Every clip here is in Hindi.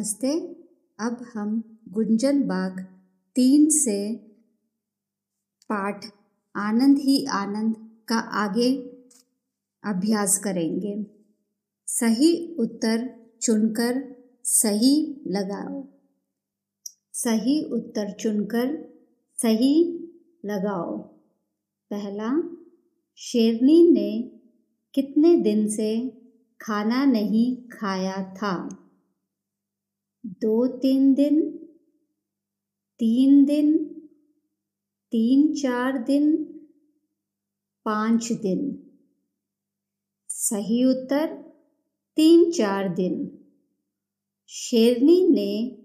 नमस्ते। अब हम गुंजन बाग तीन से पाठ आनंद ही आनंद का आगे अभ्यास करेंगे। सही उत्तर चुनकर सही लगाओ। सही उत्तर चुनकर सही लगाओ। पहला, शेरनी ने कितने दिन से खाना नहीं खाया था? दो तीन दिन तीन दिन, तीन चार दिन, पाँच दिन। सही उत्तर, तीन चार दिन। शेरनी ने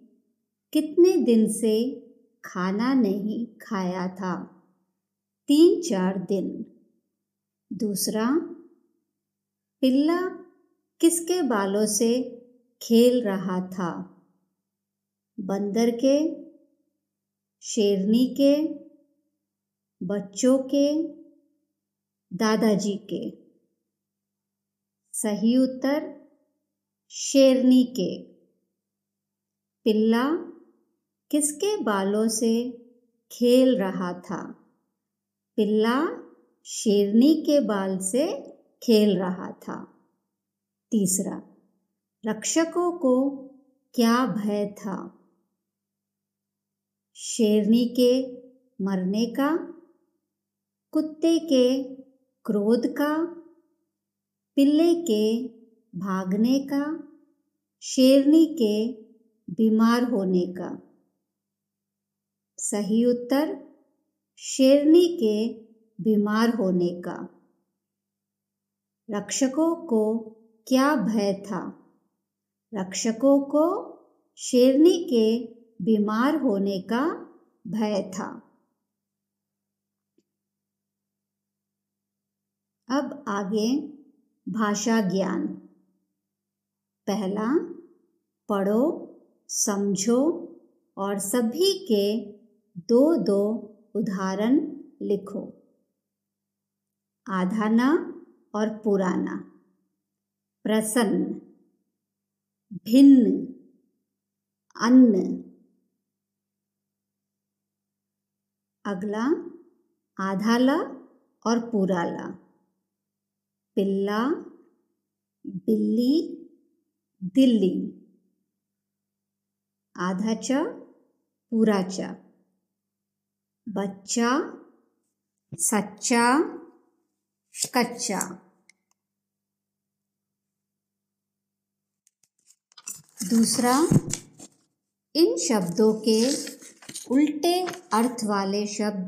कितने दिन से खाना नहीं खाया था? तीन चार दिन। दूसरा, पिल्ला किसके बालों से खेल रहा था? बंदर के, शेरनी के, बच्चों के, दादाजी के। सही उत्तर, शेरनी के। पिल्ला किसके बालों से खेल रहा था? पिल्ला शेरनी के बाल से खेल रहा था। तीसरा, रक्षकों को क्या भय था? शेरनी के मरने का, कुत्ते के क्रोध का, पिल्ले के भागने का, शेरनी के बीमार होने का। सही उत्तर, शेरनी के बीमार होने का। रक्षकों को क्या भय था? रक्षकों को शेरनी के बीमार होने का भय था। अब आगे भाषा ज्ञान। पहला, पढ़ो, समझो और सभी के दो दो उदाहरण लिखो। आधाना और पुराना। प्रसन्न, भिन्न, अन्न। अगला आधा ला और पूरा ला पिल्ला, बिल्ली, दिल्ली। आधा च पूरा च बच्चा, सच्चा, कच्चा। दूसरा, इन शब्दों के उल्टे अर्थ वाले शब्द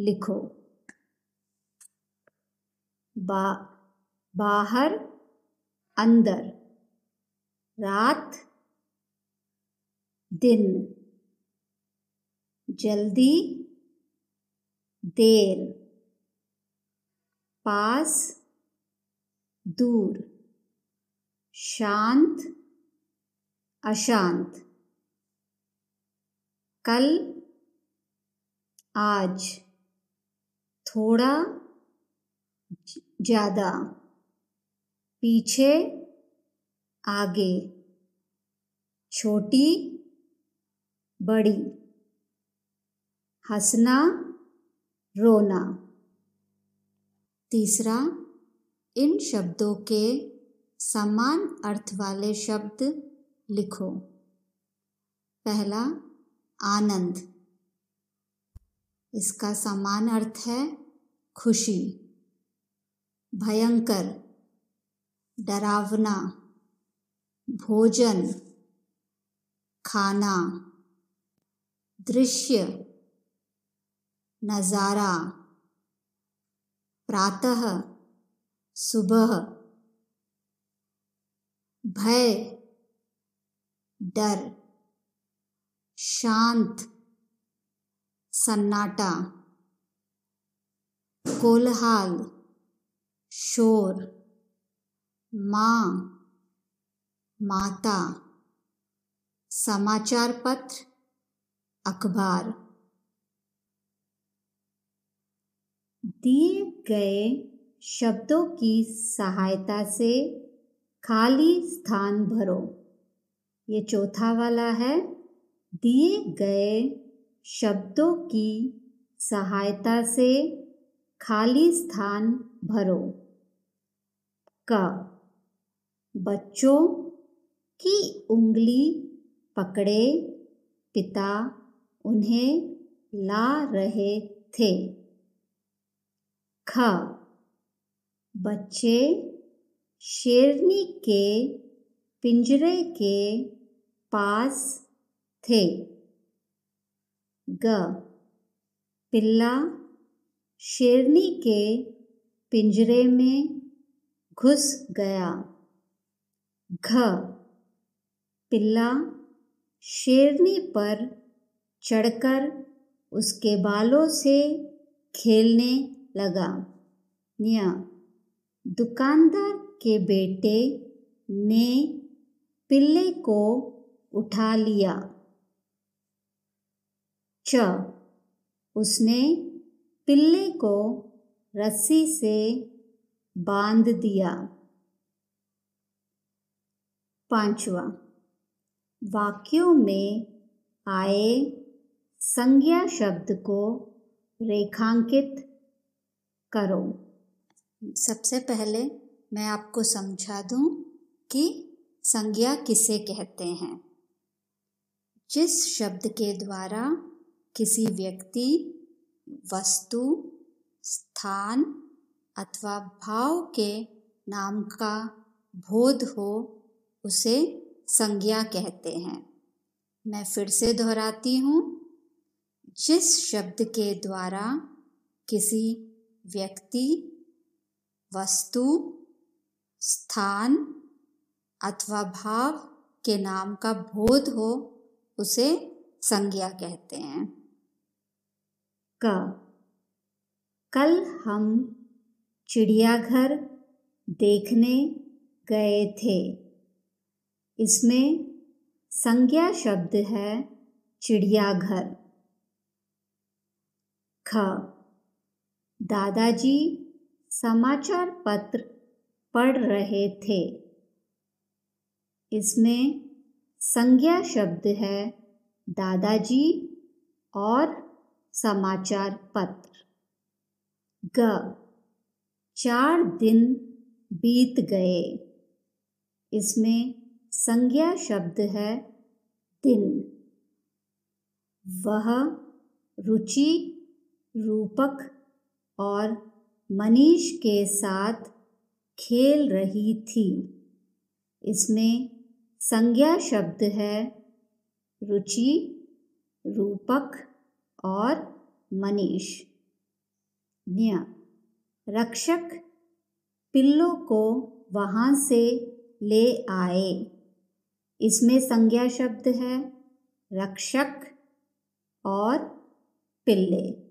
लिखो। बा, बाहर, अंदर। रात, दिन। जल्दी, देर। पास, दूर। शांत, अशांत। कल, आज, थोड़ा ज़्यादा, पीछे, आगे, छोटी, बड़ी, हंसना, रोना। तीसरा, इन शब्दों के समान अर्थ वाले शब्द लिखो। पहला आनंद। इसका समान अर्थ है खुशी, भयंकर, डरावना, भोजन, खाना, दृश्य, नज़ारा, प्रातः, सुबह, भय, डर। शांत सन्नाटा, कोलहाल, शोर, माँ, माता, समाचार पत्र, अखबार। दिए गए शब्दों की सहायता से खाली स्थान भरो। ये चौथा वाला है। दिए गए शब्दों की सहायता से खाली स्थान भरो। क. बच्चों की उंगली पकड़े पिता उन्हें ला रहे थे। ख. बच्चे शेरनी के पिंजरे के पास थे। ग. पिल्ला शेरनी के पिंजरे में घुस गया। घ. पिल्ला शेरनी पर चढ़कर उसके बालों से खेलने लगा। न्या दुकानदार के बेटे ने पिल्ले को उठा लिया। च। उसने पिल्ले को रस्सी से बाँध दिया। पांचवा, वाक्यों में आए संज्ञा शब्द को रेखांकित करो। सबसे पहले मैं आपको समझा दूँ कि संज्ञा किसे कहते हैं। जिस शब्द के द्वारा किसी व्यक्ति, वस्तु, स्थान अथवा भाव के नाम का बोध हो, उसे संज्ञा कहते हैं। मैं फिर से दोहराती हूँ। जिस शब्द के द्वारा किसी व्यक्ति, वस्तु, स्थान अथवा भाव के नाम का बोध हो, उसे संज्ञा कहते हैं। क। कल हम चिड़ियाघर देखने गए थे। इसमें संज्ञा शब्द है चिड़ियाघर। ख। दादाजी समाचार पत्र पढ़ रहे थे। इसमें संज्ञा शब्द है दादाजी और समाचार पत्र। ग। चार दिन बीत गए। इसमें संज्ञा शब्द है दिन। वह रुचि, रूपक और मनीष के साथ खेल रही थी। इसमें संज्ञा शब्द है रुचि, रूपक और मनीष। न्या, रक्षक पिल्लों को वहाँ से ले आए। इसमें संज्ञा शब्द है रक्षक और पिल्ले।